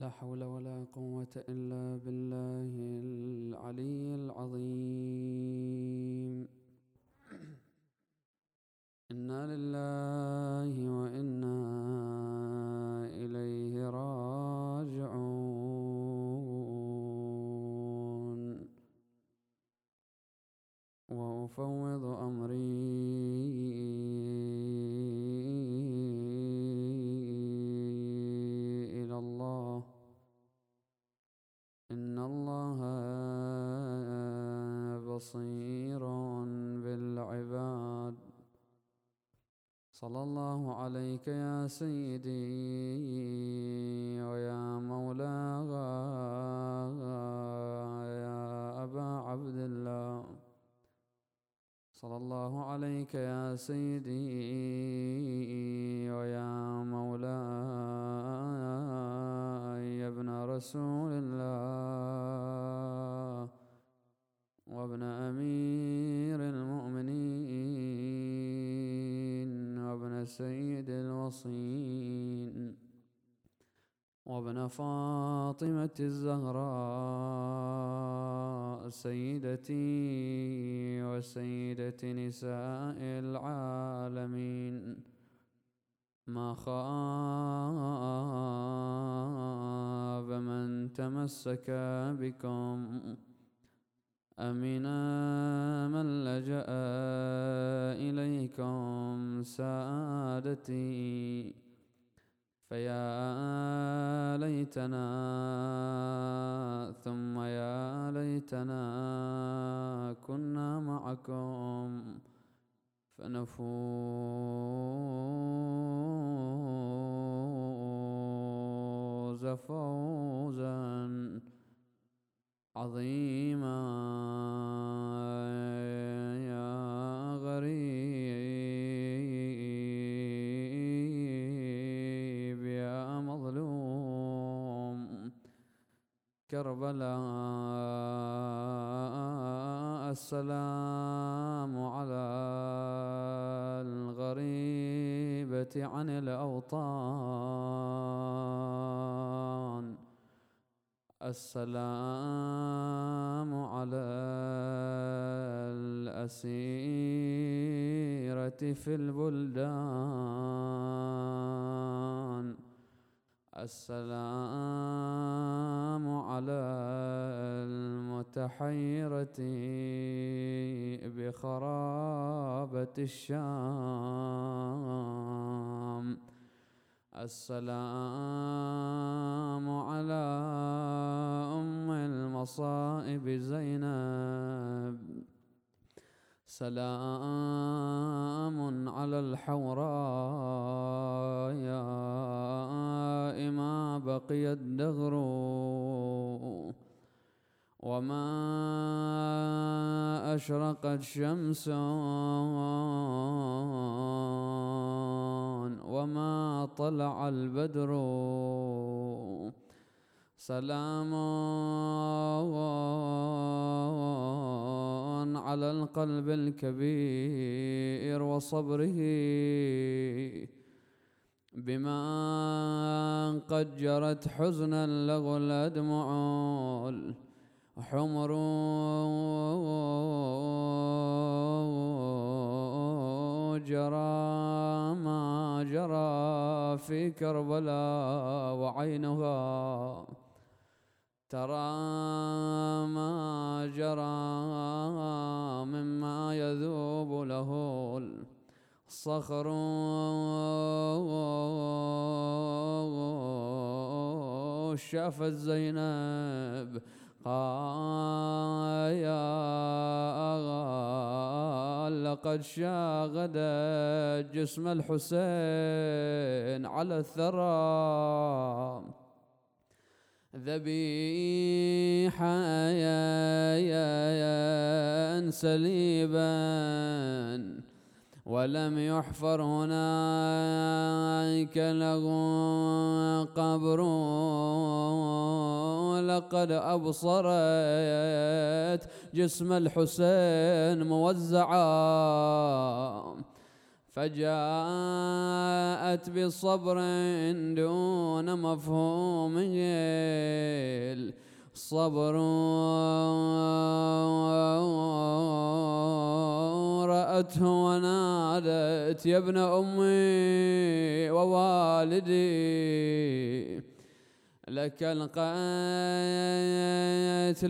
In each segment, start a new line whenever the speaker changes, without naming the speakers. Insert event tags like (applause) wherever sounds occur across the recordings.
لا حول ولا قوة إلا بالله العلي العظيم. (clears throat) إنا لله وإنا سيدي ويا مولاي يا أبا عبد الله. صلى الله عليك يا سيدي ويا مولاي يا ابن رسول الله. سيد الوصين وابن فاطمة الزهراء سيدتي وسيدة نساء العالمين. ما خاب من تمسك بكم أمنا من لجأ إليكم. سادتي فيا ليتنا ثم يا ليتنا كنا معكم فنفوز فوزا عظيما. كربلاء السلام على الغريبة عن الأوطان. السلام على الأسيرة في البلدان. السلام على المتحيرة بخرابة الشام. السلام على أم المصائب زينب. سلام على الحوراء ما بقي الدهر وما أشرقت شمس وما طلع البدر. سلام على القلب الكبير وصبره. بما قد جرت حزنا له الأدمع حمر جرى ما جرى في كربلاء وعينها ترى ما جرى مما يذوب له الصخر. شافت زينب قايا لقد شاغدت جسم الحسين على الثرى. ذبيحا سليبا. ولم يحفر هناك له قبر لقد أبصرت جسم الحسين موزعا فجاءت بصبر دون مفهوم الصبر رأته ونادت يا ابن أمي ووالدي لك القتل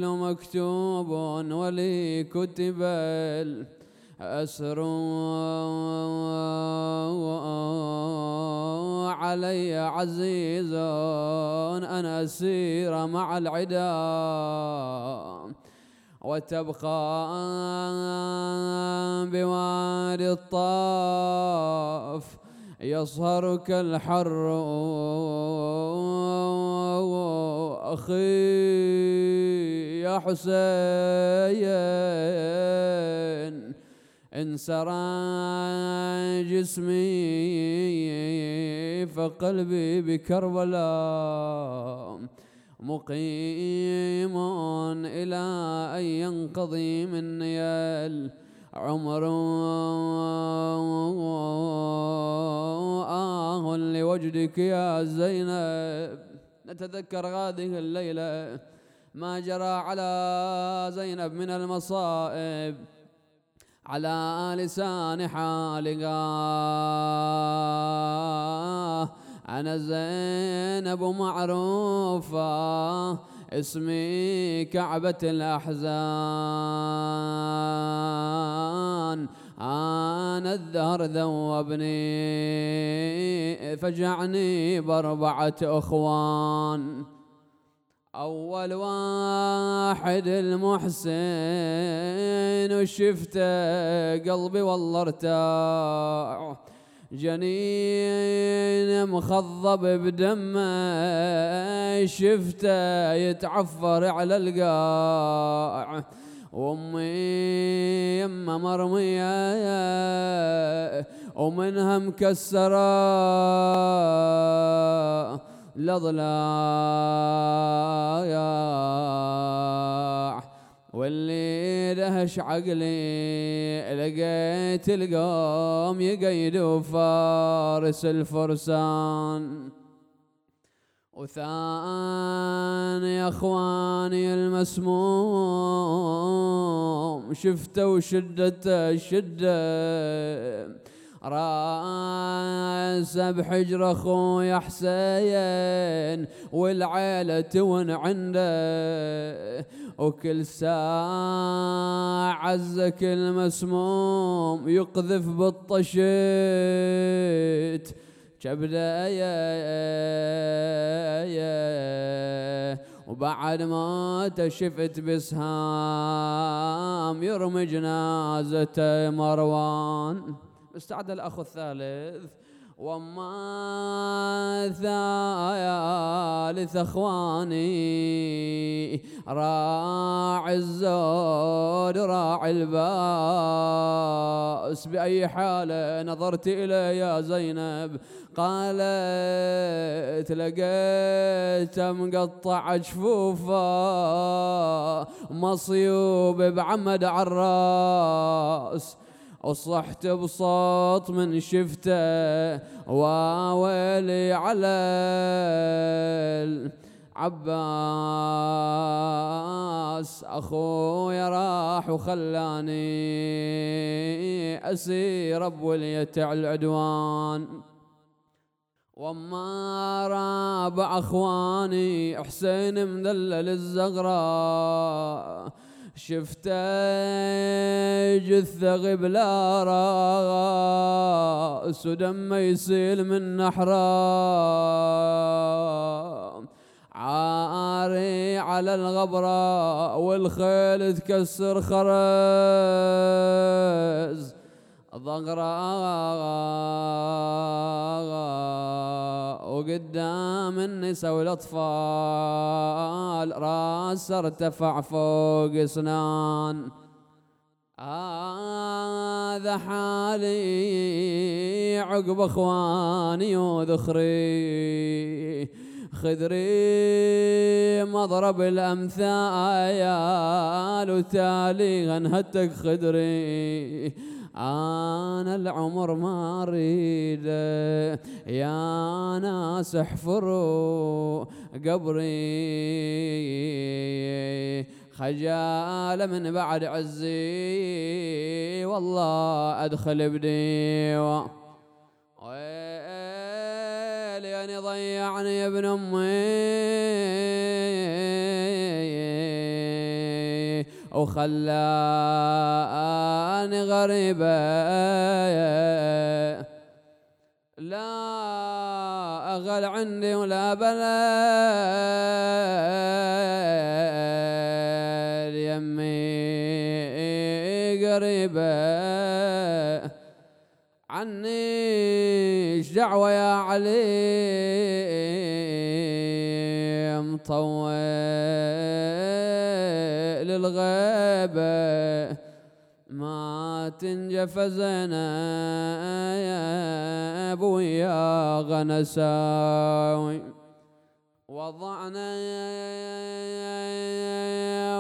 مكتوب ولي كتب الأسر علي عزيز أنا أسير مع العدا. وتبقى بوادي الطاف يصهرك الحر أخي يا حسين انسرى جسمي فقلبي بكربلاء. مقيم إلى أن ينقضي مني العمر. آه لوجدك يا زينب. نتذكر هذه الليلة ما جرى على زينب من المصائب. على لسان حالها. أنا زينب معروفة اسمي كعبة الأحزان. أنا الدهر ذوبني فجعني بأربعة أخوان. أول واحد المحسن وشفته قلبي والله ارتاح جنين مخضب بدمه شفته يتعفر على القاع. وامي يمه مرمية ومنها مكسرة. لضلايا واللي دهش عقلي لقيت القوم يقيدوا فارس الفرسان. وثاني أخواني المسموم شفته شدته الشدة. راسه بحجر اخويا حسين والعيلة تون عنده وكل ساعة عزك المسموم يقذف بالطشت كبده وبعد ما تشفت بسهام يرمي جنازته مروان. استعد الأخ الثالث. وما ثالث إخواني راعي الزود راعي البأس. بأي حاله نظرت إليه يا زينب؟ قالت لقيت مقطع جفوفه مصيوب بعمد عراس وصحت بصوت من شفته واويلي على العباس. أخويا راح وخلاني أسير بولية العدوان. وما رابع أخواني حسين مذلل الزغراء. شفته جثة غبلا رأس ودمه يسيل من نحرام عاري على الغبرة والخيل تكسر خرز. ضغرا وقدام النساء والأطفال راس ارتفع فوق أسنان. هذا حالي عقب أخواني وذخري. خذري مضرب الأمثال وتالي غنهتك خدري. أنا العمر ما أريد يا ناس احفروا قبري. خجالة من بعد عزي والله أدخل بديوة ويلي ضيعني يا ابن أمي. وخلاني غريبة لا أغل عندي ولا بلد يمي قريبة عني دعوة يا علي؟ مطول. ما تنجف زينب ويا غنساوي. وضعنا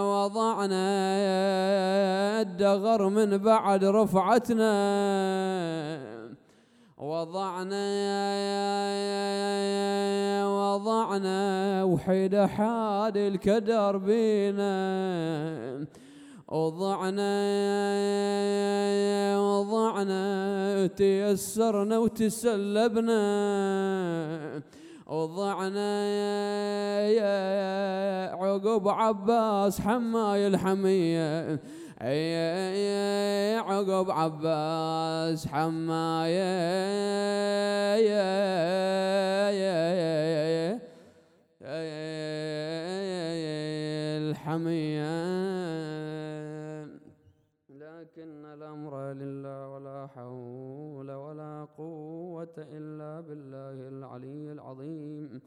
وضعنا الدغر من بعد رفعتنا. وضعنا وضعنا وحيد حاد الكدر بينا. وضعنا وضعنا تيسرنا وتسلبنا. وضعنا يا عقب عباس حماي الحمية. عقب عباس حماية الحمية لكن الأمر لله ولا حول ولا قوة إلا بالله العلي العظيم.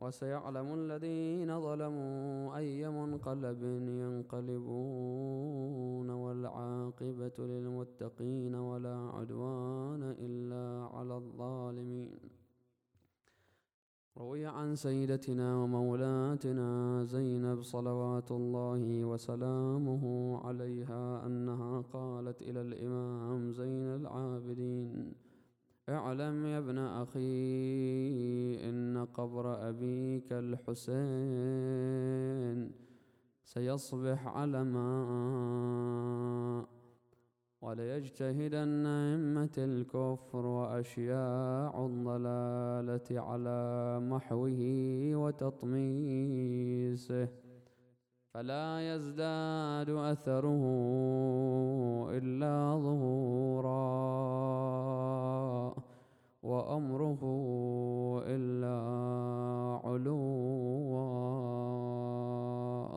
وسيعلم الذين ظلموا أي منقلب ينقلبون والعاقبة للمتقين ولا عدوان إلا على الظالمين. روي عن سيدتنا ومولاتنا زينب صلوات الله وسلامه عليها أنها قالت إلى الإمام زين العابدين اعلم يا ابن أخي إن قبر أبيك الحسين سيصبح علما وليجتهدن أئمة الكفر وأشياع الضلالة على محوه وتطميسه فلا يزداد أثره إلا ظهورا وأمره إلا علوا.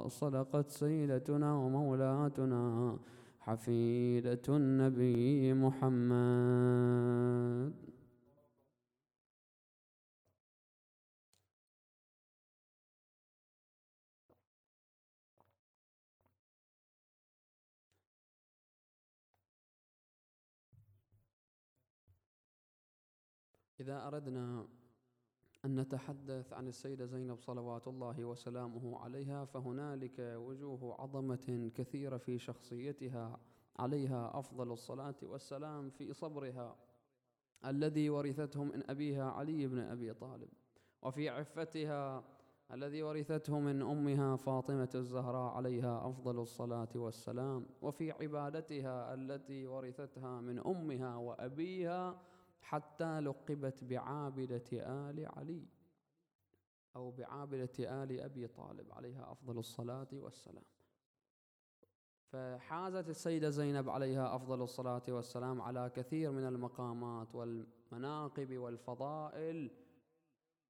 صدقت سيدتنا ومولاتنا حفيدة النبي محمد. إذا أردنا أن نتحدث عن السيدة زينب صلوات الله وسلامه عليها فهنالك وجوه عظمة كثيرة في شخصيتها. عليها أفضل الصلاة والسلام في صبرها الذي ورثته من أبيها علي بن أبي طالب وفي عفتها الذي ورثته من أمها فاطمة الزهراء عليها أفضل الصلاة والسلام وفي عبادتها التي ورثتها من أمها وأبيها حتى لقبت بعابدة آل علي أو بعابدة آل أبي طالب عليها أفضل الصلاة والسلام. فحازت السيدة زينب عليها أفضل الصلاة والسلام على كثير من المقامات والمناقب والفضائل.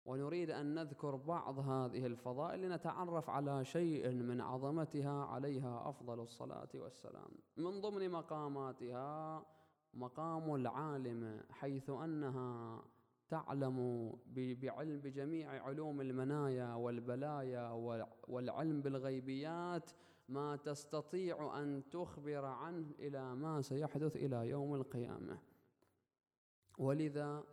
ونريد أن نذكر بعض هذه الفضائل لنتعرف على شيء من عظمتها عليها أفضل الصلاة والسلام. من ضمن مقاماتها مقام العالم حيث أنها تعلم بعلم بجميع علوم المنايا والبلايا والعلم بالغيبيات ما تستطيع أن تخبر عنه إلى ما سيحدث إلى يوم القيامة. ولذا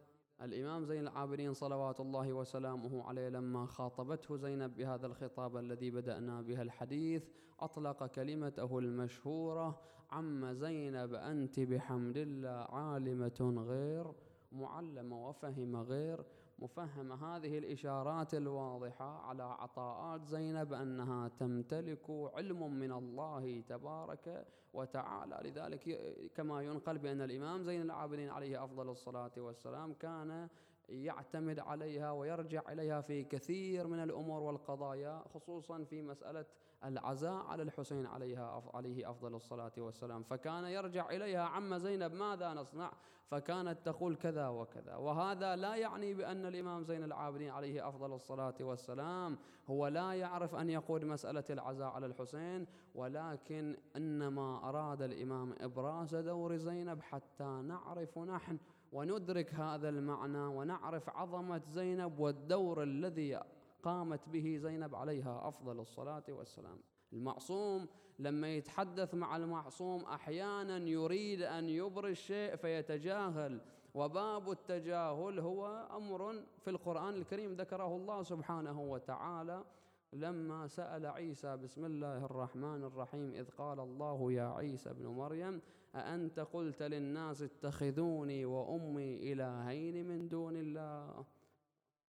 الإمام زين العابدين صلوات الله وسلامه عليه لما خاطبته زينب بهذا الخطاب الذي بدأنا بها الحديث أطلق كلمته المشهورة عم زينب أنت بحمد الله عالمة غير معلمة وفهم غير. مفهمة هذه الإشارات الواضحة على عطاءات زينب أنها تمتلك علم من الله تبارك وتعالى. لذلك كما ينقل بأن الإمام زين العابدين عليه أفضل الصلاة والسلام كان يعتمد عليها ويرجع إليها في كثير من الأمور والقضايا خصوصا في مسألة العزاء على الحسين عليها عليه أفضل الصلاة والسلام. فكان يرجع إليها عم زينب ماذا نصنع؟ فكانت تقول كذا وكذا. وهذا لا يعني بأن الإمام زين العابدين عليه أفضل الصلاة والسلام هو لا يعرف أن يقول مسألة العزاء على الحسين ولكن إنما أراد الإمام إبراز دور زينب حتى نعرف نحن وندرك هذا المعنى ونعرف عظمة زينب والدور الذي قامت به زينب عليها أفضل الصلاة والسلام. المعصوم لما يتحدث مع المعصوم أحيانا يريد أن يبرز شيء فيتجاهل وباب التجاهل هو أمر في القرآن الكريم ذكره الله سبحانه وتعالى. لما سأل عيسى بسم الله الرحمن الرحيم إذ قال الله يا عيسى ابن مريم أأنت قلت للناس اتخذوني وأمي إلهين من دون الله؟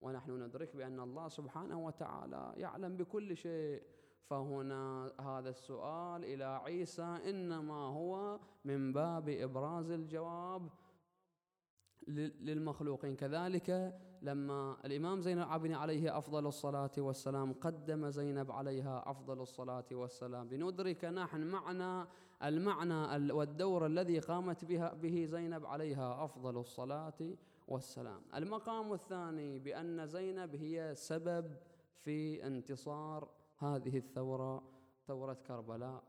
ونحن ندرك بأن الله سبحانه وتعالى يعلم بكل شيء. فهنا هذا السؤال إلى عيسى إنما هو من باب إبراز الجواب للمخلوقين. كذلك لما الإمام زين العابدين عليه أفضل الصلاة والسلام قدم زينب عليها أفضل الصلاة والسلام. لندرك نحن معنى المعنى والدور الذي قامت بها به زينب عليها أفضل الصلاة والسلام. المقام الثاني بأن زينب هي سبب في انتصار هذه الثورة ثورة كربلاء.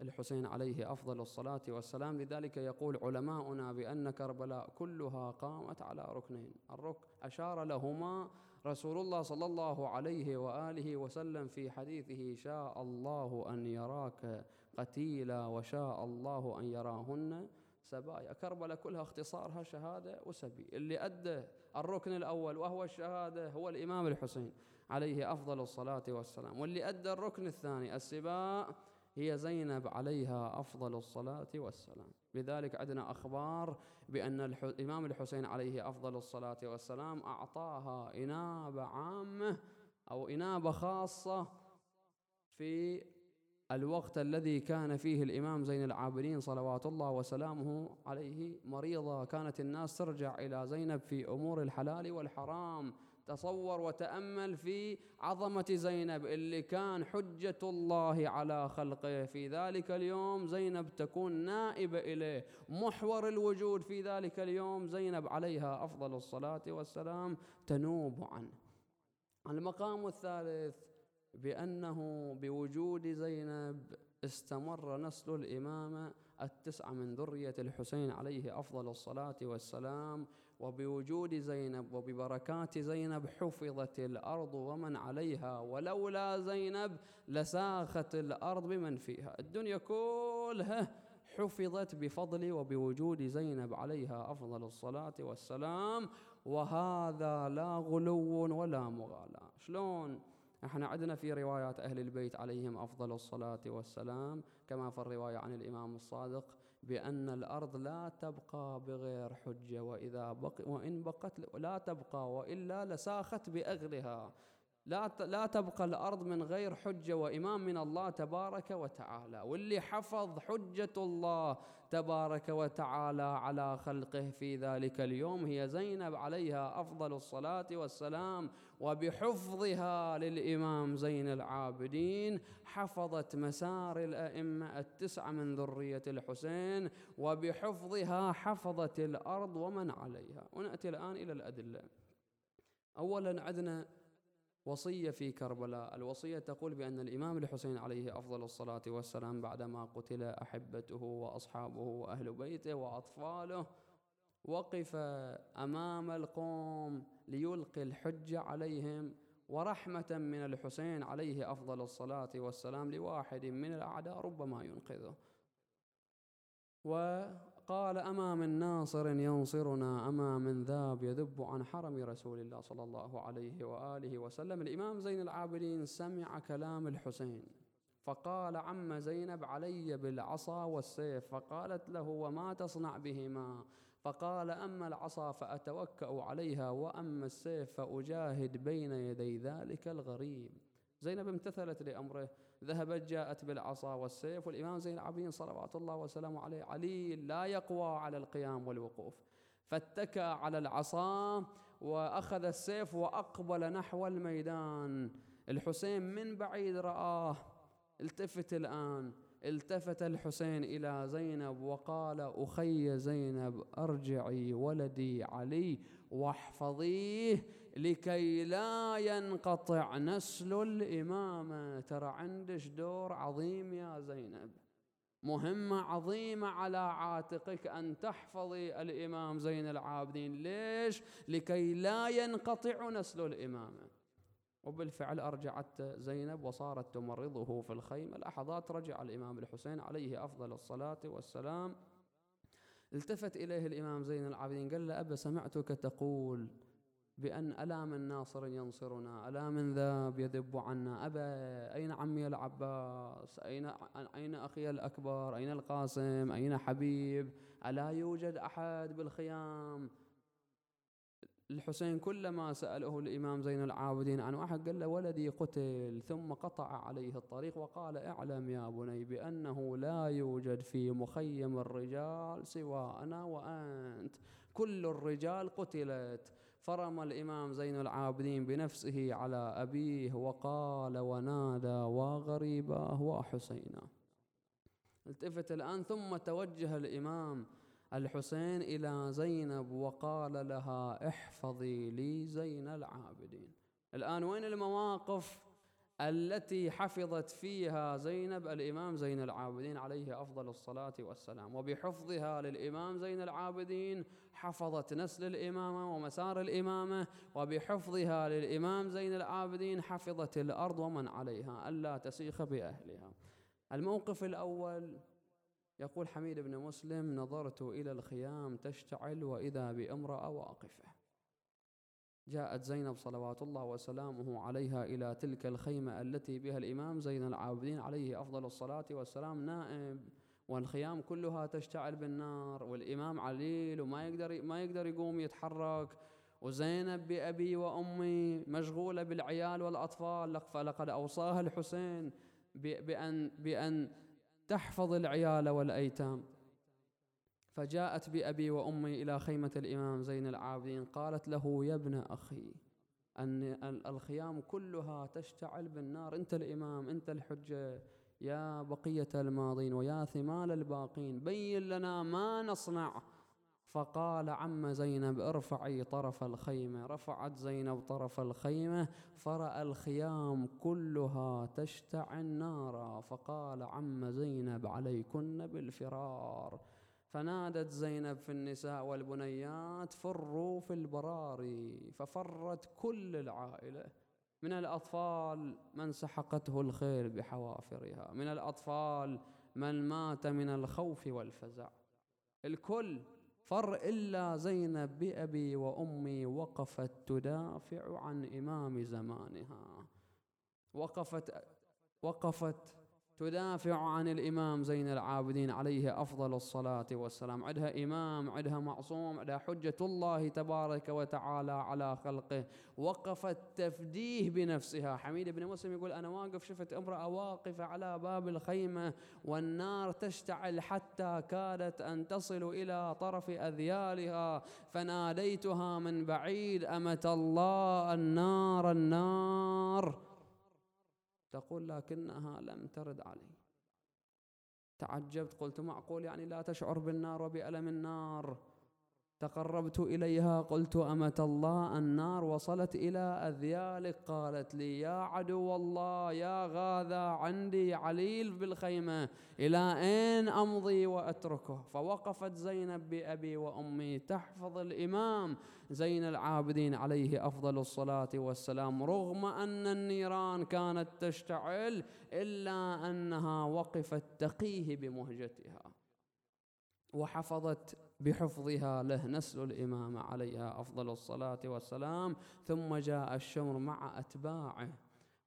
الحسين عليه أفضل الصلاة والسلام. لذلك يقول علماؤنا بأن كربلاء كلها قامت على ركنين. الركن أشار لهما رسول الله صلى الله عليه وآله وسلم في حديثه شاء الله أن يراك قتيلا وشاء الله أن يراهن سبايا. كربلاء كلها اختصارها شهادة وسبي اللي أدى الركن الأول وهو الشهادة هو الإمام الحسين عليه أفضل الصلاة والسلام. واللي أدى الركن الثاني السباء هي زينب عليها أفضل الصلاة والسلام. لذلك عندنا أخبار بأن الإمام الحسين عليه أفضل الصلاة والسلام أعطاها إنابة عامة أو إنابة خاصة في الوقت الذي كان فيه الإمام زين العابدين صلوات الله وسلامه عليه مريضة كانت الناس ترجع إلى زينب في أمور الحلال والحرام. تصور وتأمل في عظمة زينب اللي كان حجة الله على خلقه. في ذلك اليوم زينب تكون نائبة إليه. محور الوجود في ذلك اليوم زينب عليها أفضل الصلاة والسلام تنوب عنه. المقام الثالث بأنه بوجود زينب استمر نسل الإمامة التسعة من ذرية الحسين عليه أفضل الصلاة والسلام وبوجود زينب وببركات زينب حفظت الأرض ومن عليها ولولا زينب لساخت الأرض بمن فيها. الدنيا كلها حفظت بفضل وبوجود زينب عليها أفضل الصلاة والسلام وهذا لا غلو ولا مغالاة شلون؟ إحنا عندنا في روايات أهل البيت عليهم أفضل الصلاة والسلام كما في الرواية عن الإمام الصادق بأن الأرض لا تبقى بغير حجة وإذا بق وإن بقت لا تبقى وإلا لساخت بأغلها. لا لا تبقى الأرض من غير حجة وإمام من الله تبارك وتعالى. واللي حفظ حجة الله تبارك وتعالى على خلقه في ذلك اليوم هي زينب عليها أفضل الصلاة والسلام. وبحفظها للإمام زين العابدين حفظت مسار الأئمة التسعة من ذرية الحسين وبحفظها حفظت الأرض ومن عليها. ونأتي الآن إلى الأدلة. أولا عندنا وصية في كربلاء. الوصية تقول بأن الإمام الحسين عليه أفضل الصلاة والسلام بعدما قتل أحبته وأصحابه وأهل بيته وأطفاله وقف أمام القوم ليلقي الحجة عليهم ورحمة من الحسين عليه أفضل الصلاة والسلام لواحد من الأعداء ربما ينقذه. قال أما من ناصر ينصرنا أما من ذاب يذب عن حرم رسول الله صلى الله عليه وآله وسلم. الإمام زين العابدين سمع كلام الحسين فقال عم زينب علي بالعصا والسيف فقالت له وما تصنع بهما؟ فقال أما العصا فأتوكأ عليها وأما السيف فأجاهد بين يدي ذلك الغريب. زينب امتثلت لأمره. ذهبت جاءت بالعصا والسيف والإمام زين العابدين صلوات الله وسلامه عليه علي لا يقوى على القيام والوقوف. فاتكى على العصا وأخذ السيف وأقبل نحو الميدان. الحسين من بعيد رآه. التفت الآن. التفت الحسين إلى زينب وقال أخي زينب أرجعي ولدي علي واحفظيه لكي لا ينقطع نسل الإمامة. ترى عندش دور عظيم يا زينب مهمة عظيمة على عاتقك أن تحفظي الإمام زين العابدين. ليش؟ لكي لا ينقطع نسل الإمامة. وبالفعل أرجعت زينب وصارت تمرضه في الخيمة لحظات رجع الإمام الحسين عليه أفضل الصلاة والسلام. التفت إليه الإمام زين العابدين قال له أبا سمعتك تقول بأن ألا من ناصر ينصرنا ألا من ذاب يذب عنا؟ أبا أين عمي العباس؟ أين, أين أخي الأكبر؟ أين القاسم؟ أين حبيب؟ ألا يوجد أحد بالخيام؟ الحسين كلما سأله الإمام زين العابدين عن واحد قال له ولدي قتل ثم قطع عليه الطريق وقال اعلم يا بني بأنه لا يوجد في مخيم الرجال سوى أنا وأنت. كل الرجال قتلت. فرمى الإمام زين العابدين بنفسه على أبيه وقال ونادى وغريباه وحسينا. التفت الآن ثم توجه الإمام الحسين إلى زينب وقال لها احفظي لي زين العابدين. الآن وين المواقف التي حفظت فيها زينب؟ الإمام زين العابدين عليه أفضل الصلاة والسلام وبحفظها للإمام زين العابدين حفظت نسل الإمامة ومسار الإمامة وبحفظها للإمام زين العابدين حفظت الأرض ومن عليها ألا تسيخ بأهلها. الموقف الأول يقول حميد بن مسلم نظرت إلى الخيام تشتعل وإذا بامرأة واقفة. جاءت زينب صلوات الله وسلامه عليها إلى تلك الخيمة التي بها الإمام زين العابدين عليه أفضل الصلاة والسلام نائب والخيام كلها تشتعل بالنار والإمام عليل وما يقدر ما يقدر يقوم يتحرك. وزينب بأبي وأمي مشغولة بالعيال والأطفال فلقد أوصاها الحسين بأن بأن تحفظ العيال والأيتام. فجاءت بأبي وأمي إلى خيمة الإمام زين العابدين قالت له يا ابن أخي أن الخيام كلها تشتعل بالنار. أنت الإمام أنت الحجة يا بقية الماضين ويا ثمال الباقين. بين لنا ما نصنع. فقال عم زينب ارفعي طرف الخيمة. رفعت زينب طرف الخيمة فرأى الخيام كلها تشتعل نارا. فقال عم زينب عليكن بالفرار. فنادت زينب في النساء والبنيات فروا في البراري ففرت كل العائلة. من الأطفال من سحقته الخيل بحوافرها. من الأطفال من مات من الخوف والفزع. الكل فر إلا زينب بأبي وأمي وقفت تدافع عن إمام زمانها. وقفت وقفت تدافع عن الإمام زين العابدين عليه أفضل الصلاة والسلام. عندها إمام عندها معصوم عندها حجة الله تبارك وتعالى على خلقه. وقفت تفديه بنفسها. حميد بن مسلم يقول أنا واقف شفت امرأة واقفة على باب الخيمة والنار تشتعل حتى كادت أن تصل إلى طرف أذيالها. فناديتها من بعيد أمة الله النار النار. تقول لكنها لم ترد علي. تعجبت قلت معقول يعني لا تشعر بالنار وبألم النار. تقربت إليها قلت أمة الله النار وصلت إلى أذيالك قالت لي يا عدو الله يا غاذا عندي عليل بالخيمة إلى أين أمضي وأتركه؟ فوقفت زينب بأبي وأمي تحفظ الإمام. زين العابدين عليه أفضل الصلاة والسلام رغم أن النيران كانت تشتعل إلا أنها وقفت تقيه بمهجتها. وحفظت بحفظها له نسل الإمامة عليها أفضل الصلاة والسلام. ثم جاء الشمر مع أتباعه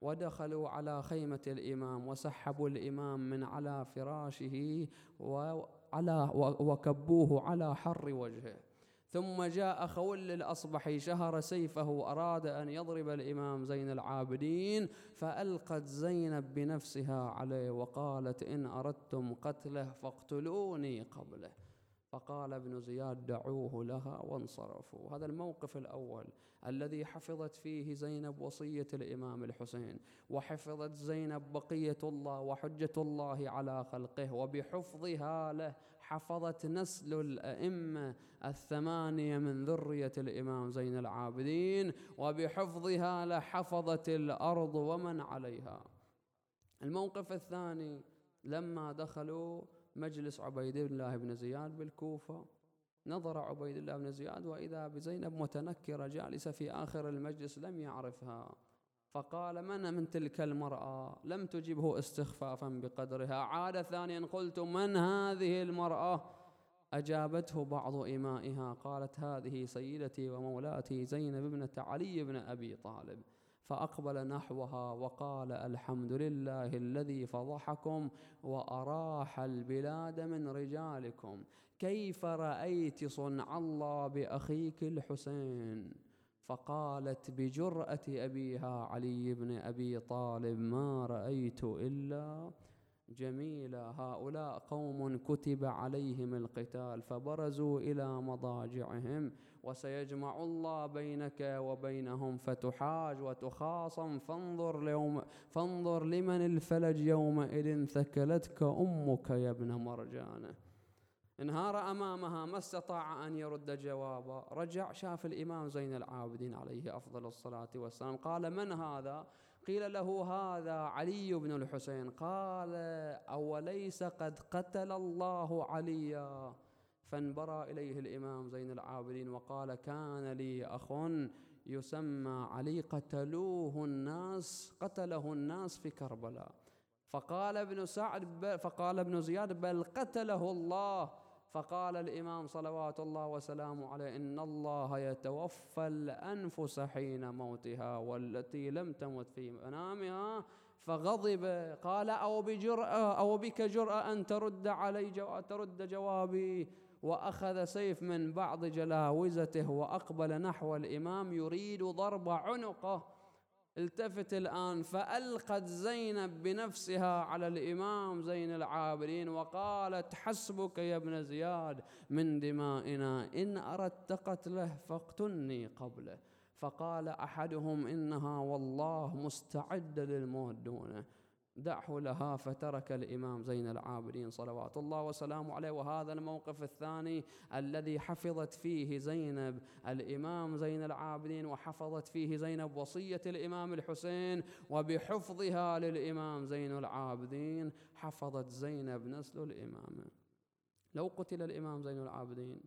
ودخلوا على خيمة الإمام وسحبوا الإمام من على فراشه وعلى وكبوه على حر وجهه. ثم جاء خول الأصبحي شهر سيفه وأراد أن يضرب الإمام زين العابدين فألقت زينب بنفسها عليه وقالت إن أردتم قتله فاقتلوني قبله. فقال ابن زياد دعوه لها وانصرفوا. هذا الموقف الأول الذي حفظت فيه زينب وصية الإمام الحسين وحفظت زينب بقية الله وحجة الله على خلقه وبحفظها له حفظت نسل الأئمة الثمانية من ذرية الإمام زين العابدين وبحفظها لحفظت الأرض ومن عليها. الموقف الثاني لما دخلوا مجلس عبيد الله بن زياد بالكوفة. نظر عبيد الله بن زياد وإذا بزينب متنكرة جالسة في آخر المجلس لم يعرفها. فقال من من تلك المرأة؟ لم تجبه استخفافا بقدرها. عاد ثانيا قلت من هذه المرأة؟ أجابته بعض إمائها قالت هذه سيدتي ومولاتي زينب ابنة علي بن أبي طالب. فأقبل نحوها وقال الحمد لله الذي فضحكم وأراح البلاد من رجالكم. كيف رأيت صنع الله بأخيك الحسين؟ فقالت بجرأة أبيها علي بن أبي طالب ما رأيت إلا جميلا هؤلاء قوم كتب عليهم القتال فبرزوا إلى مضاجعهم وسيجمع الله بينك وبينهم فتحاج وتخاصم. فانظر ليوم فانظر لمن الفلج يومئذ ثكلتك أمك يا ابن مرجانه انهار أمامها ما استطاع أن يرد جوابا. رجع شاف الإمام زين العابدين عليه أفضل الصلاة والسلام. قال من هذا؟ قيل له هذا علي بن الحسين. قال أوليس قد قتل الله عليا؟ فانبرى إليه الإمام زين العابدين وقال كان لي أخ يسمى علي قتلوه الناس قتله الناس في كربلاء. فقال ابن سعد فقال ابن زياد بل قتله الله. فقال الإمام صلوات الله وسلامه عليه إن الله يتوفى الأنفس حين موتها والتي لم تمت في منامها فغضب. قال أو بجرأة أو بك جرأة أن ترد علي ترد جوابي وأخذ سيف من بعض جلاوزته وأقبل نحو الإمام يريد ضرب عنقه. التفت الآن فألقت زينب بنفسها على الإمام زين العابدين وقالت حسبك يا ابن زياد من دمائنا إن أردت قتله فاقتلني قبله فقال أحدهم إنها والله مستعدة للموت دونه دعه لها فترك الإمام زين العابدين صلوات الله وسلامه عليه. وهذا الموقف الثاني الذي حفظت فيه زينب الإمام زين العابدين وحفظت فيه زينب وصية الإمام الحسين وبحفظها للإمام زين العابدين حفظت زينب نسل الإمام. لو قتل الإمام زين العابدين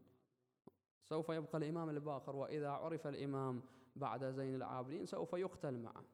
سوف يبقى الإمام الباقر وإذا عرف الإمام بعد زين العابدين سوف يقتل معه.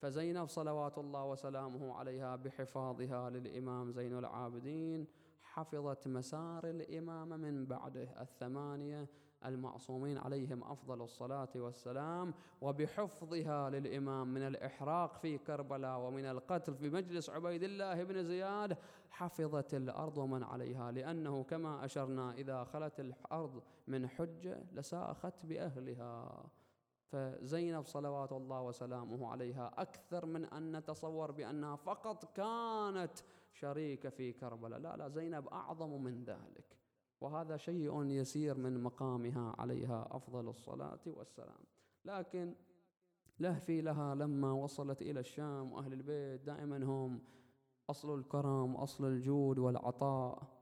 فزينب صلوات الله وسلامه عليها بحفاظها للإمام زين العابدين. حفظت مسار الإمامة من بعده الثمانية المعصومين عليهم أفضل الصلاة والسلام وبحفظها للإمام من الإحراق في كربلاء ومن القتل في مجلس عبيد الله بن زياد. حفظت الأرض ومن عليها لأنه كما أشرنا إذا خلت الأرض من حجة لساخت بأهلها. فزينب صلوات الله وسلامه عليها أكثر من أن نتصور بأنها فقط كانت شريكة في كربلاء. لا لا زينب أعظم من ذلك. وهذا شيء يسير من مقامها عليها أفضل الصلاة والسلام. لكن لهفي لها لما وصلت إلى الشام وأهل البيت دائما هم أصل الكرم أصل الجود والعطاء.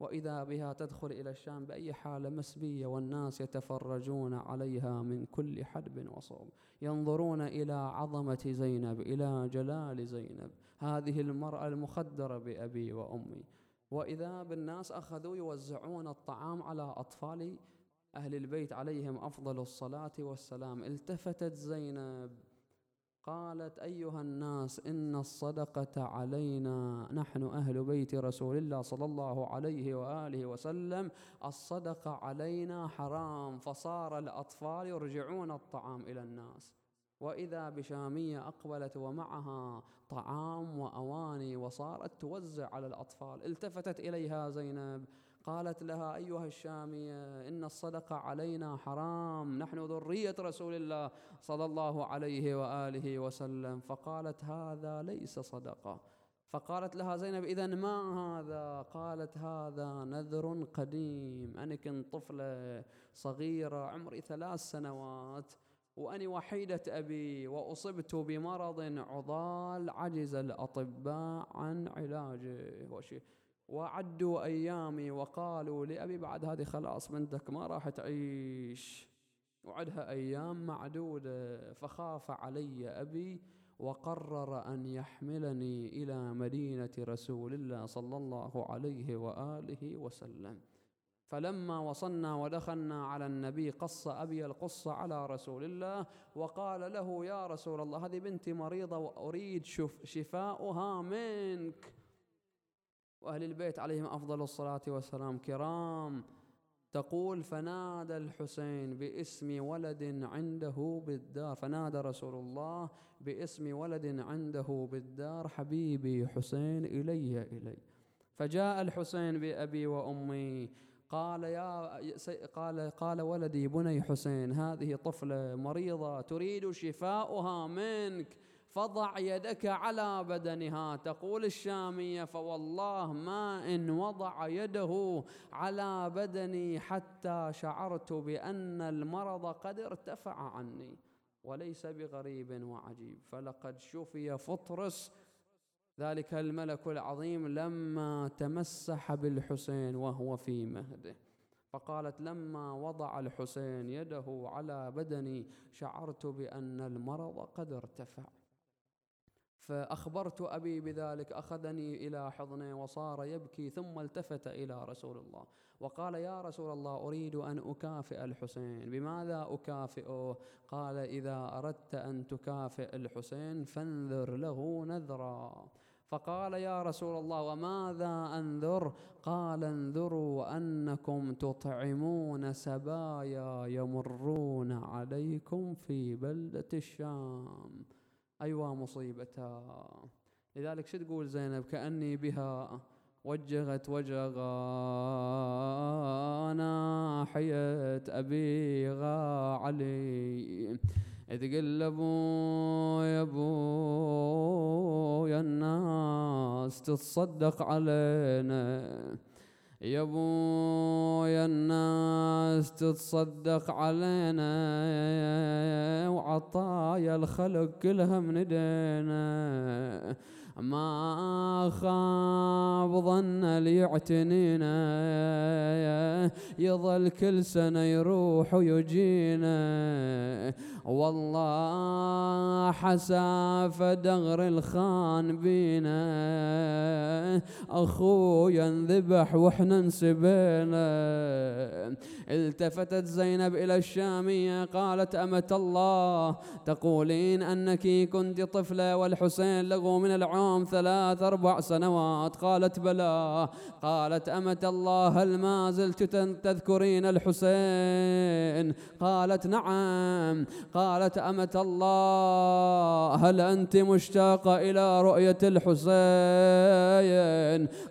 وإذا بها تدخل إلى الشام بأي حالة مسبية والناس يتفرجون عليها من كل حدب وصوب. ينظرون إلى عظمة زينب إلى جلال زينب. هذه المرأة المخدرة بأبي وأمي. وإذا بالناس أخذوا يوزعون الطعام على أطفال أهل البيت عليهم أفضل الصلاة والسلام التفتت زينب. قالت أيها الناس إن الصدقة علينا نحن أهل بيت رسول الله صلى الله عليه وآله وسلم. الصدقة علينا حرام فصار الأطفال يرجعون الطعام إلى الناس. وإذا بشامية أقبلت ومعها طعام وأواني وصارت توزع على الأطفال التفتت إليها زينب. قالت لها أيها الشامية إن الصدقة علينا حرام. نحن ذرية رسول الله صلى الله عليه وآله وسلم. فقالت هذا ليس صدقة. فقالت لها زينب إذا ما هذا؟ قالت هذا نذر قديم. أنا كنت طفلة صغيرة عمري ثلاث سنوات وأني وحيدة أبي وأصبت بمرض عضال عجز الأطباء عن علاجه. وعدوا أيامي وقالوا لأبي بعد هذه خلاص بنتك ما راح تعيش. وعدها أيام معدودة فخاف علي أبي وقرر أن يحملني إلى مدينة رسول الله صلى الله عليه وآله وسلم. فلما وصلنا ودخلنا على النبي قص أبي القصة على رسول الله وقال له يا رسول الله هذه بنتي مريضة وأريد شفاؤها منك. وأهل البيت عليهم أفضل الصلاة والسلام كرام. تقول فنادى الحسين باسم ولد عنده بالدار. فنادى رسول الله باسم ولد عنده بالدار. حبيبي حسين إلي إلي. فجاء الحسين بأبي وأمي. قال يا قال قال ولدي بني حسين هذه طفلة مريضة تريد شفاؤها منك. فضع يدك على بدنها تقول الشامية فوالله ما إن وضع يده على بدني حتى شعرت بأن المرض قد ارتفع عني. وليس بغريب وعجيب. فلقد شفي فطرس. ذلك الملك العظيم لما تمسح بالحسين وهو في مهده. فقالت لما وضع الحسين يده على بدني شعرت بأن المرض قد ارتفع. فأخبرت أبي بذلك أخذني إلى حضنه وصار يبكي ثم التفت إلى رسول الله. وقال يا رسول الله أريد أن أكافئ الحسين. بماذا أكافئه؟ قال إذا أردت أن تكافئ الحسين فانذر له نذرا. فقال يا رسول الله وماذا أنذر؟ قال انذروا أنكم تطعمون سبايا يمرون عليكم في بلدة الشام. أيوا مصيبتها. لذلك شو تقول زينب؟ كأني بها وجهت وجغا ناحية أبيغا علي تقول أبو يا ابو يا الناس تتصدق علينا. يا ابو يا الناس تتصدق علينا وعطايا الخلق كلها من ايدينا ما خاب ظن ليعتنينا يظل كل سنة يروح ويجينا. والله حساف دغر الخان بينا. أخويا انذبح وإحنا انسبينا. التفتت زينب إلى الشامية قالت أمة الله. تقولين أنك كنت طفلة والحسين له من العام ثلاث أربع سنوات. قالت بلى. قالت أمة الله هل ما زلت تذكرين الحسين؟ قالت نعم. قالت أمة الله هل أنت مشتاقة إلى رؤية الحسين؟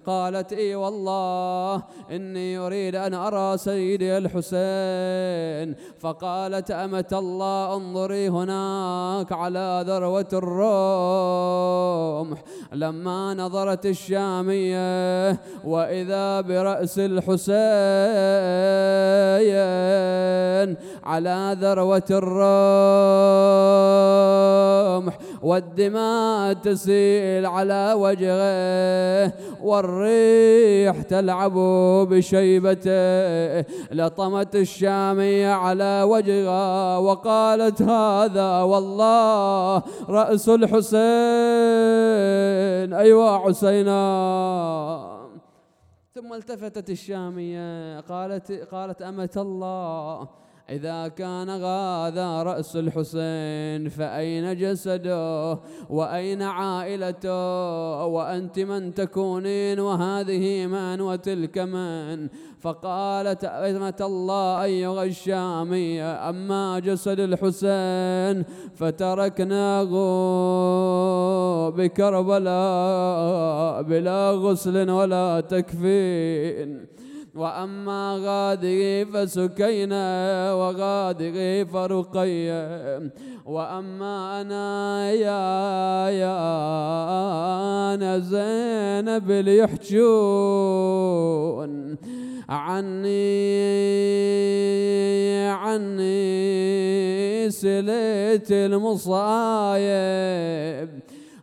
قالت إي والله إني أريد أن أرى سيدي الحسين. فقالت أمة الله انظري هناك على ذروة الرمح. لما نظرت الشامية وإذا برأس الحسين على ذروة الرمح. والدماء تسيل على وجهه والريح تلعب بشيبته. لطمت الشامية على وجهها وقالت هذا والله رأس الحسين. أيوا حسينا. ثم التفتت الشامية قالت قالت أمة الله. إذا كان هذا رأس الحسين فأين جسده؟ وأين عائلته؟ وأنت من تكونين؟ وهذه من؟ وتلك من؟ فقالت أئمة الله أيها الشامي أما جسد الحسين فتركناه بكربلاء بلا غسل ولا تكفين. وأما غادغي فسكينة وغادغي فرقية وأما أنا يا يا أنا زينب ليحجون. عني عني سليت المصايب.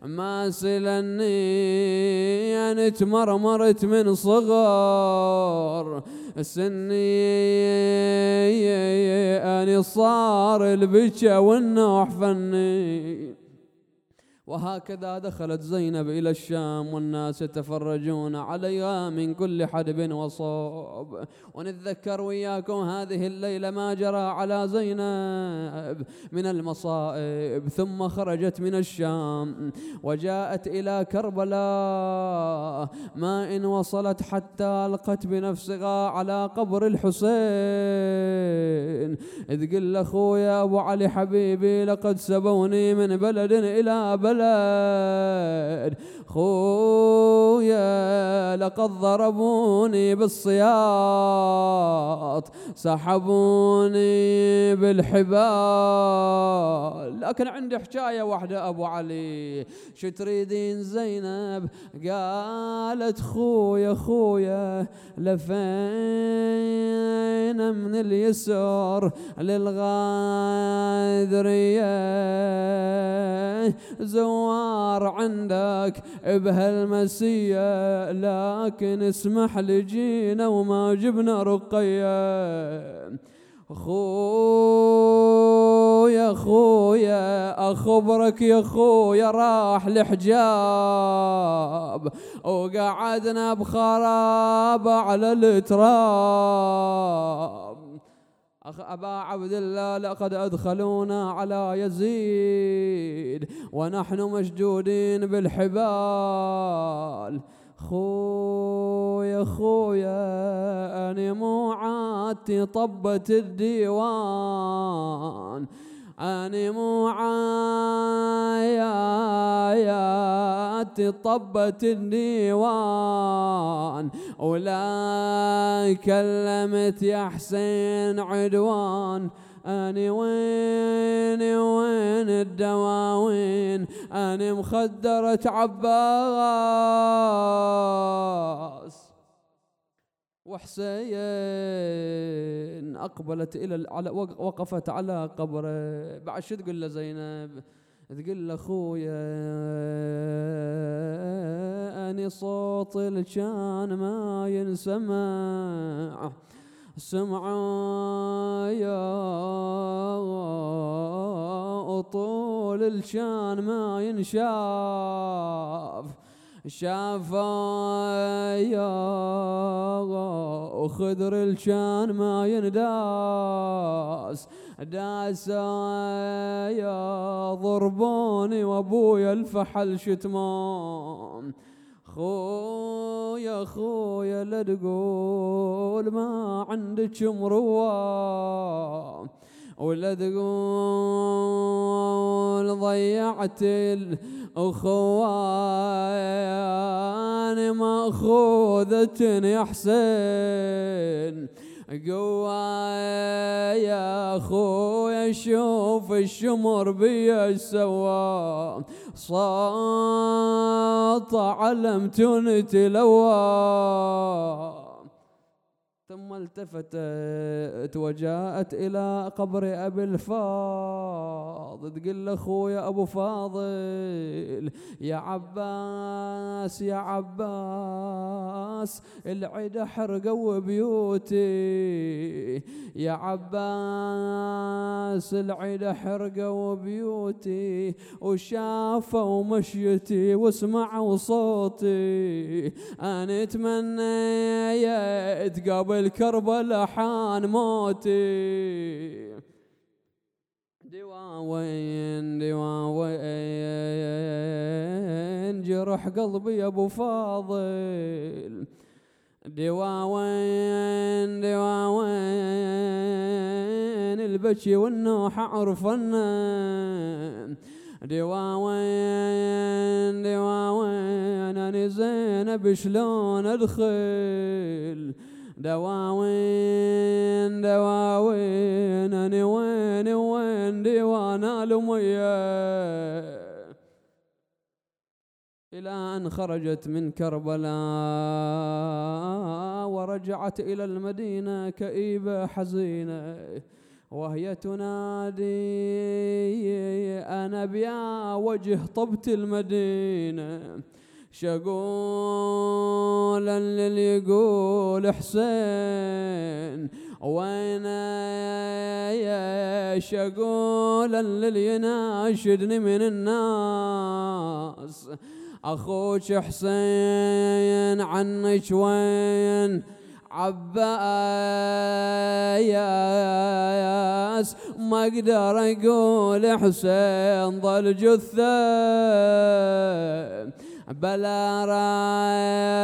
ما سلني أنا تمرمرت من صغر. سني أنا صار البكا والنوح فني. وهكذا دخلت زينب إلى الشام والناس يتفرجون عليها من كل حدب وصوب. ونتذكر وياكم هذه الليلة ما جرى على زينب من المصائب ثم خرجت من الشام وجاءت إلى كربلاء. ما إن وصلت حتى ألقت بنفسها على قبر الحسين. إذ قل أخويا أبو علي حبيبي لقد سبوني من بلد إلى بلد blood. خويا لقد ضربوني بالصياط سحبوني بالحبال. لكن عندي حكاية واحدة أبو علي. شو تريدين زينب؟ قالت خويا خويا لفينا من اليسر للغادرية. زوار عندك بهالمسية لكن اسمح لي جينا وما جبنا رقية. خويا خويا أخبرك يا خويا راح لحجاب وقعدنا بخراب على التراب. أخ أبا عبد الله لقد أدخلونا على يزيد ونحن مشدودين بالحبال. خويا خويا أنا مو عادتي طبت الديوان. أنا مو عايات طبت الديوان ولا كلمت يا حسين عدوان. أنا وين وين الدواوين؟ أنا مخدرة عباس. وحسين أقبلت إلى على وقفت على قبره بعد شو تقول له زينب؟ تقول له أخويا أني صوت كان ما ينسمع. سمعوا يا طول الشان ما ينشاف. شافايا وخضر الشان ما ينداس. داسايا. ضربوني وابويا الفحل شتمان. خويا خويا لا تقول ما عندك مروه ولا تقول ضيعت الأخوان مأخوذة يا حسين. قوايا يا أخويا شوف الشمر بيا سوا صوت علمتني لوا ثم التفتت وجاءت إلى قبر أبي الفاضل. تقول أخويا أبو فاضل يا عباس يا عباس العيد حرقوا بيوتي يا عباس العيد حرقوا بيوتي وشافوا مشيتي وسمعوا صوتي. أنا أتمنى تقابل الكربلاء حان موتي. دواوين دواوين جرح قلبي أبو فاضل. دواوين دواوين البكي والنوح عرفنا دواوين دواوين أنا زينب شلون أدخل؟ دواوين دواوين أنا وين وين ديوان الاميه إلى أن خرجت من كربلاء ورجعت إلى المدينة كئيبة حزينة وهي تنادي أنا بيا وجه طبت المدينة. شقولا للي يقول حسين. وين يا شقولا للي يناشدني من الناس؟ أخوك حسين عنك وين؟ عباس ما أقدر أقول حسين ضل جثة. بلا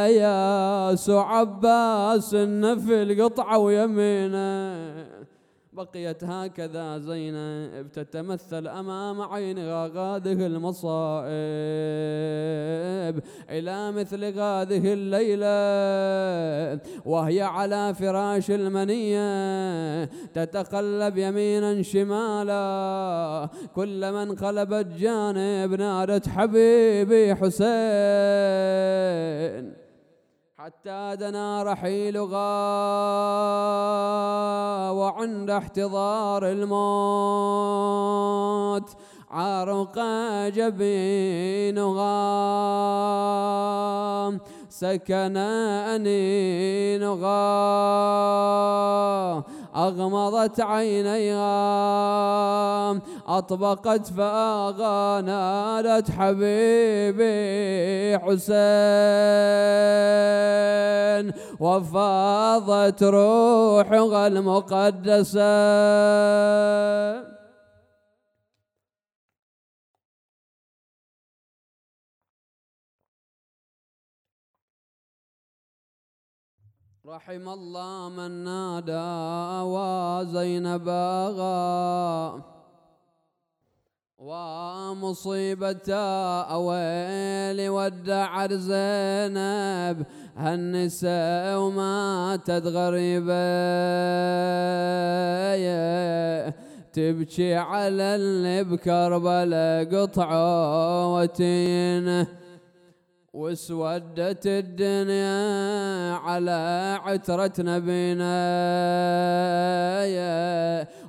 راياس وعباس النفل قطعه ويمينه. بقيت هكذا زينب تتمثل أمام عينها هذه المصائب إلى مثل هذه الليلة وهي على فراش المنية تتقلب يمينا شمالا. كل من قلبت جانب نادت حبيبي حسين. حتى دنا رحيلها وعند احتضار الموت. عرق جبينها سكن أنينها أغمضت عينيها أطبقت فاغا حبيبي حسين وفاضت روحها المقدسة. رحم الله من نادى وزينب غا. ومصيبة أويلي ودع زينب هالنساء وماتت غريبة. تبكي على اللي بكربلاء قطعة وتينة. واسودت الدنيا على عترة نبينا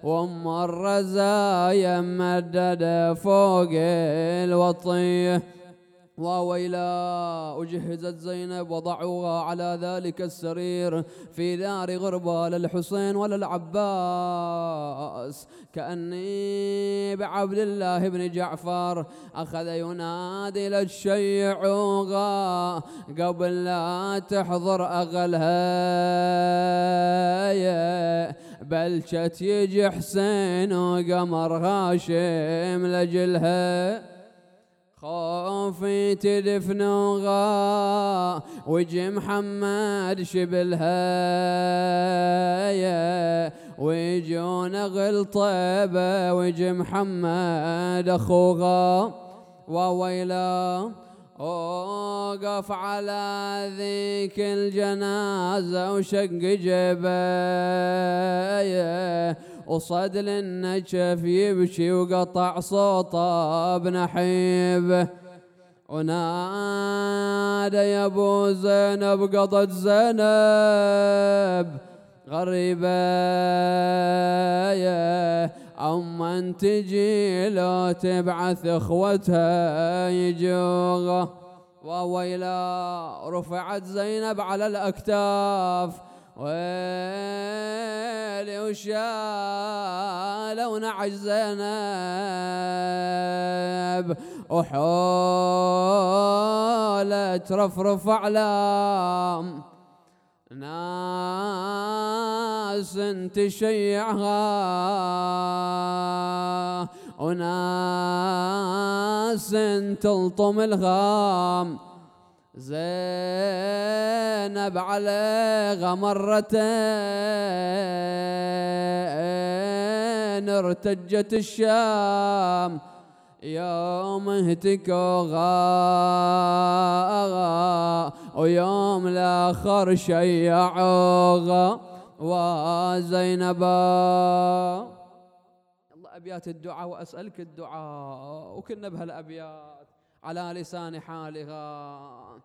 وام الرزايا مدد فوق الوطيه وويلا أجهزت زينب وضعوها على ذلك السرير في دار غربة للحسين وللعباس. كأني بعبد الله بن جعفر أخذ ينادي للشيعوغا قبل لا تحضر أغلها بلشت يجي حسين وقمر هاشم لجلها خوفي تدفنوها وجي محمد شبلها ويجون غلطيبة وجي محمد أخوها وويلا وقف على ذيك الجنازة وشق جباية. وصد للنجف يبكي وقطع صوته بنحيبه ونادى يا ابو زينب قضت زينب. غريبة يا أما تجي لو تبعث إخوتها يجوغه وويلا رفعت زينب على الأكتاف. ويلي وشالوا نعج زينب وحولت رفرف أعلام. ناس تشيعها وناس تلطم الغام. زينب عليها مرتين ارتجت الشام يوم اهتكوها ويوم الآخر شيعوها وزينبا الله أبيات الدعاء وأسألك الدعاء وكنا بهالأبيات. على لسان حالها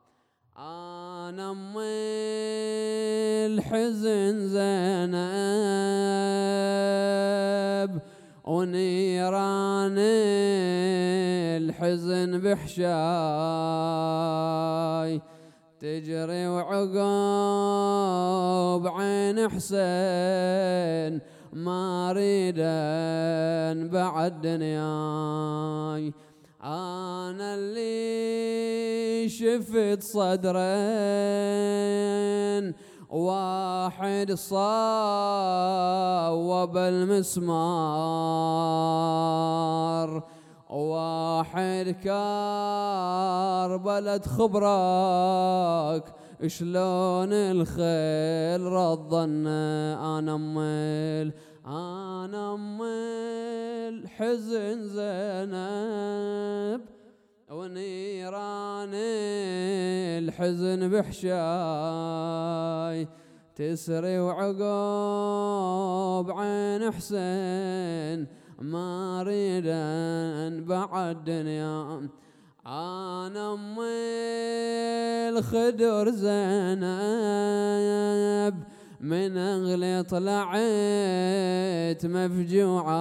أنا أم الحزن زينب ونيران الحزن بحشاي. تجري وعقوب عين حسين ما اريدن بعد دنياي. أنا اللي شفت صدرين. واحد صوب المسمار. واحد كربلة خبرك. شلون الخيل رضن أنا امل أنا امل حزن زينب ونيران الحزن بحشاي. تسري وعقوب عين حسين ما اريد بعد دنيا. أنا أم الخدر زينب من اغلي طلعت مفجوعة.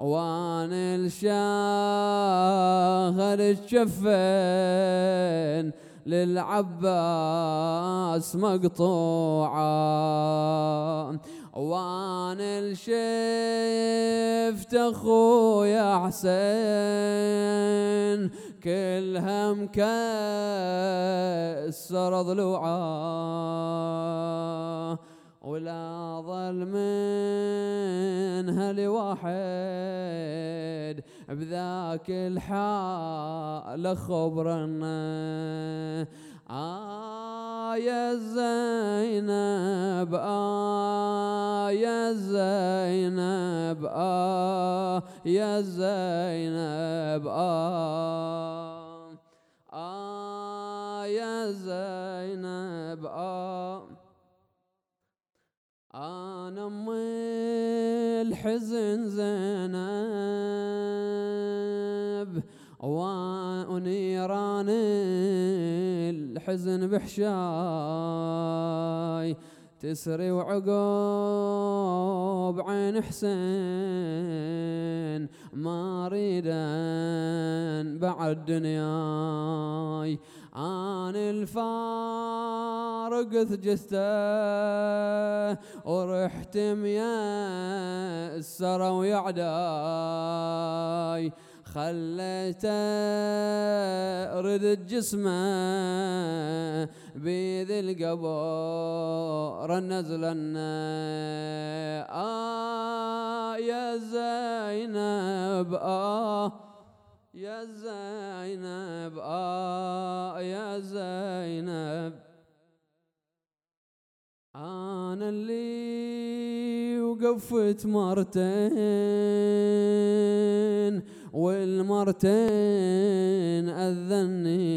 وأنا الشاهر الشفين للعباس مقطوعة. وأنا شفت أخويا حسين كلها مكسر ضلوعه ولا ظل منها لواحد بذاك الحال خبرنا آه يا زينب آه يا زينب آه يا زينب آه. أنا أم الحزن زينب ونيران الحزن بحشاي. تسري وعقوب عين حسين ما اريدن بعد دنياي. عن الفارق جثته ورحت ميسر ويعداي. خليته رد جسمه بذي القبر نزلن. آه يا زينب آه يا زينب آه يا زينب. أنا اللي وقفت مرتين والمرتين أذني.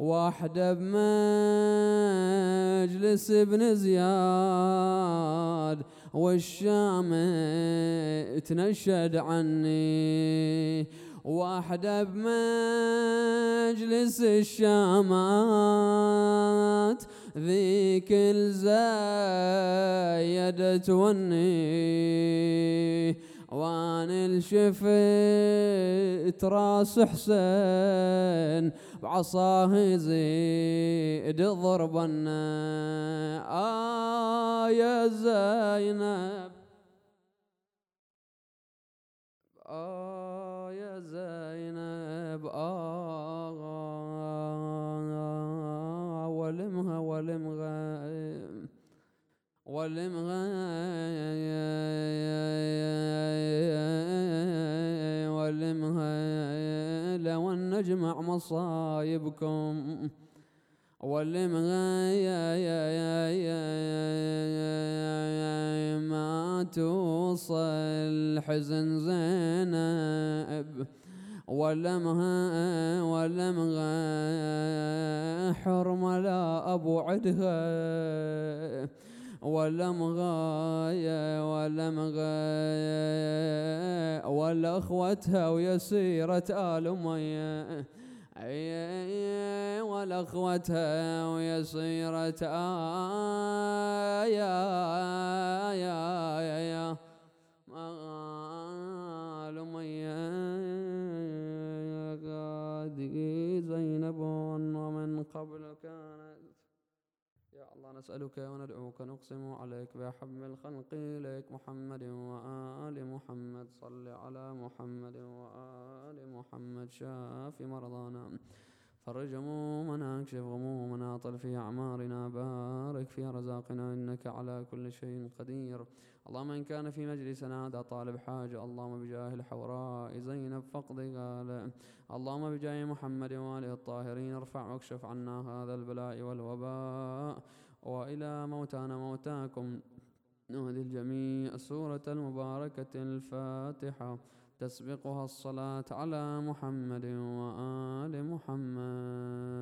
واحدة بمجلس ابن زياد والشام تنشد عني. واحدة بمجلس الشامات ذيك الزايدة توني. وأنا الشفت راس حسين بعصاه يزيد ضربنا آه يا زينب. آه يا زينب آه, آه ولمها ولمها يا يا يا يا, يا والنجمع مصايبكم. ما توصل حزن زينب. ولمها ولمها حرمة لا أبو عدها ولا مغاية ولا مغاية ولا أخوتها ويسيرة آل أمية. ولا أخوتها ويسيرة آل أمية نسألك وندعوك نقسم عليك بأحب الخلق إليك محمد وآل محمد. صل على محمد وآل محمد. شاف مرضانا. فرج همومنا اكشف غمومنا طل في أعمارنا بارك في رزاقنا إنك على كل شيء قدير. اللهم إن كان في مجلسنا هذا طالب حاجة. اللهم بجاه الحوراء زينب فقد قال. اللهم بجاه محمد وآله الطاهرين. ارفع واكشف عنا هذا البلاء والوباء. وإلى موتانا موتاكم. نهدي الجميع. السورة المباركة الفاتحة. تسبقها الصلاة على محمد وآل محمد.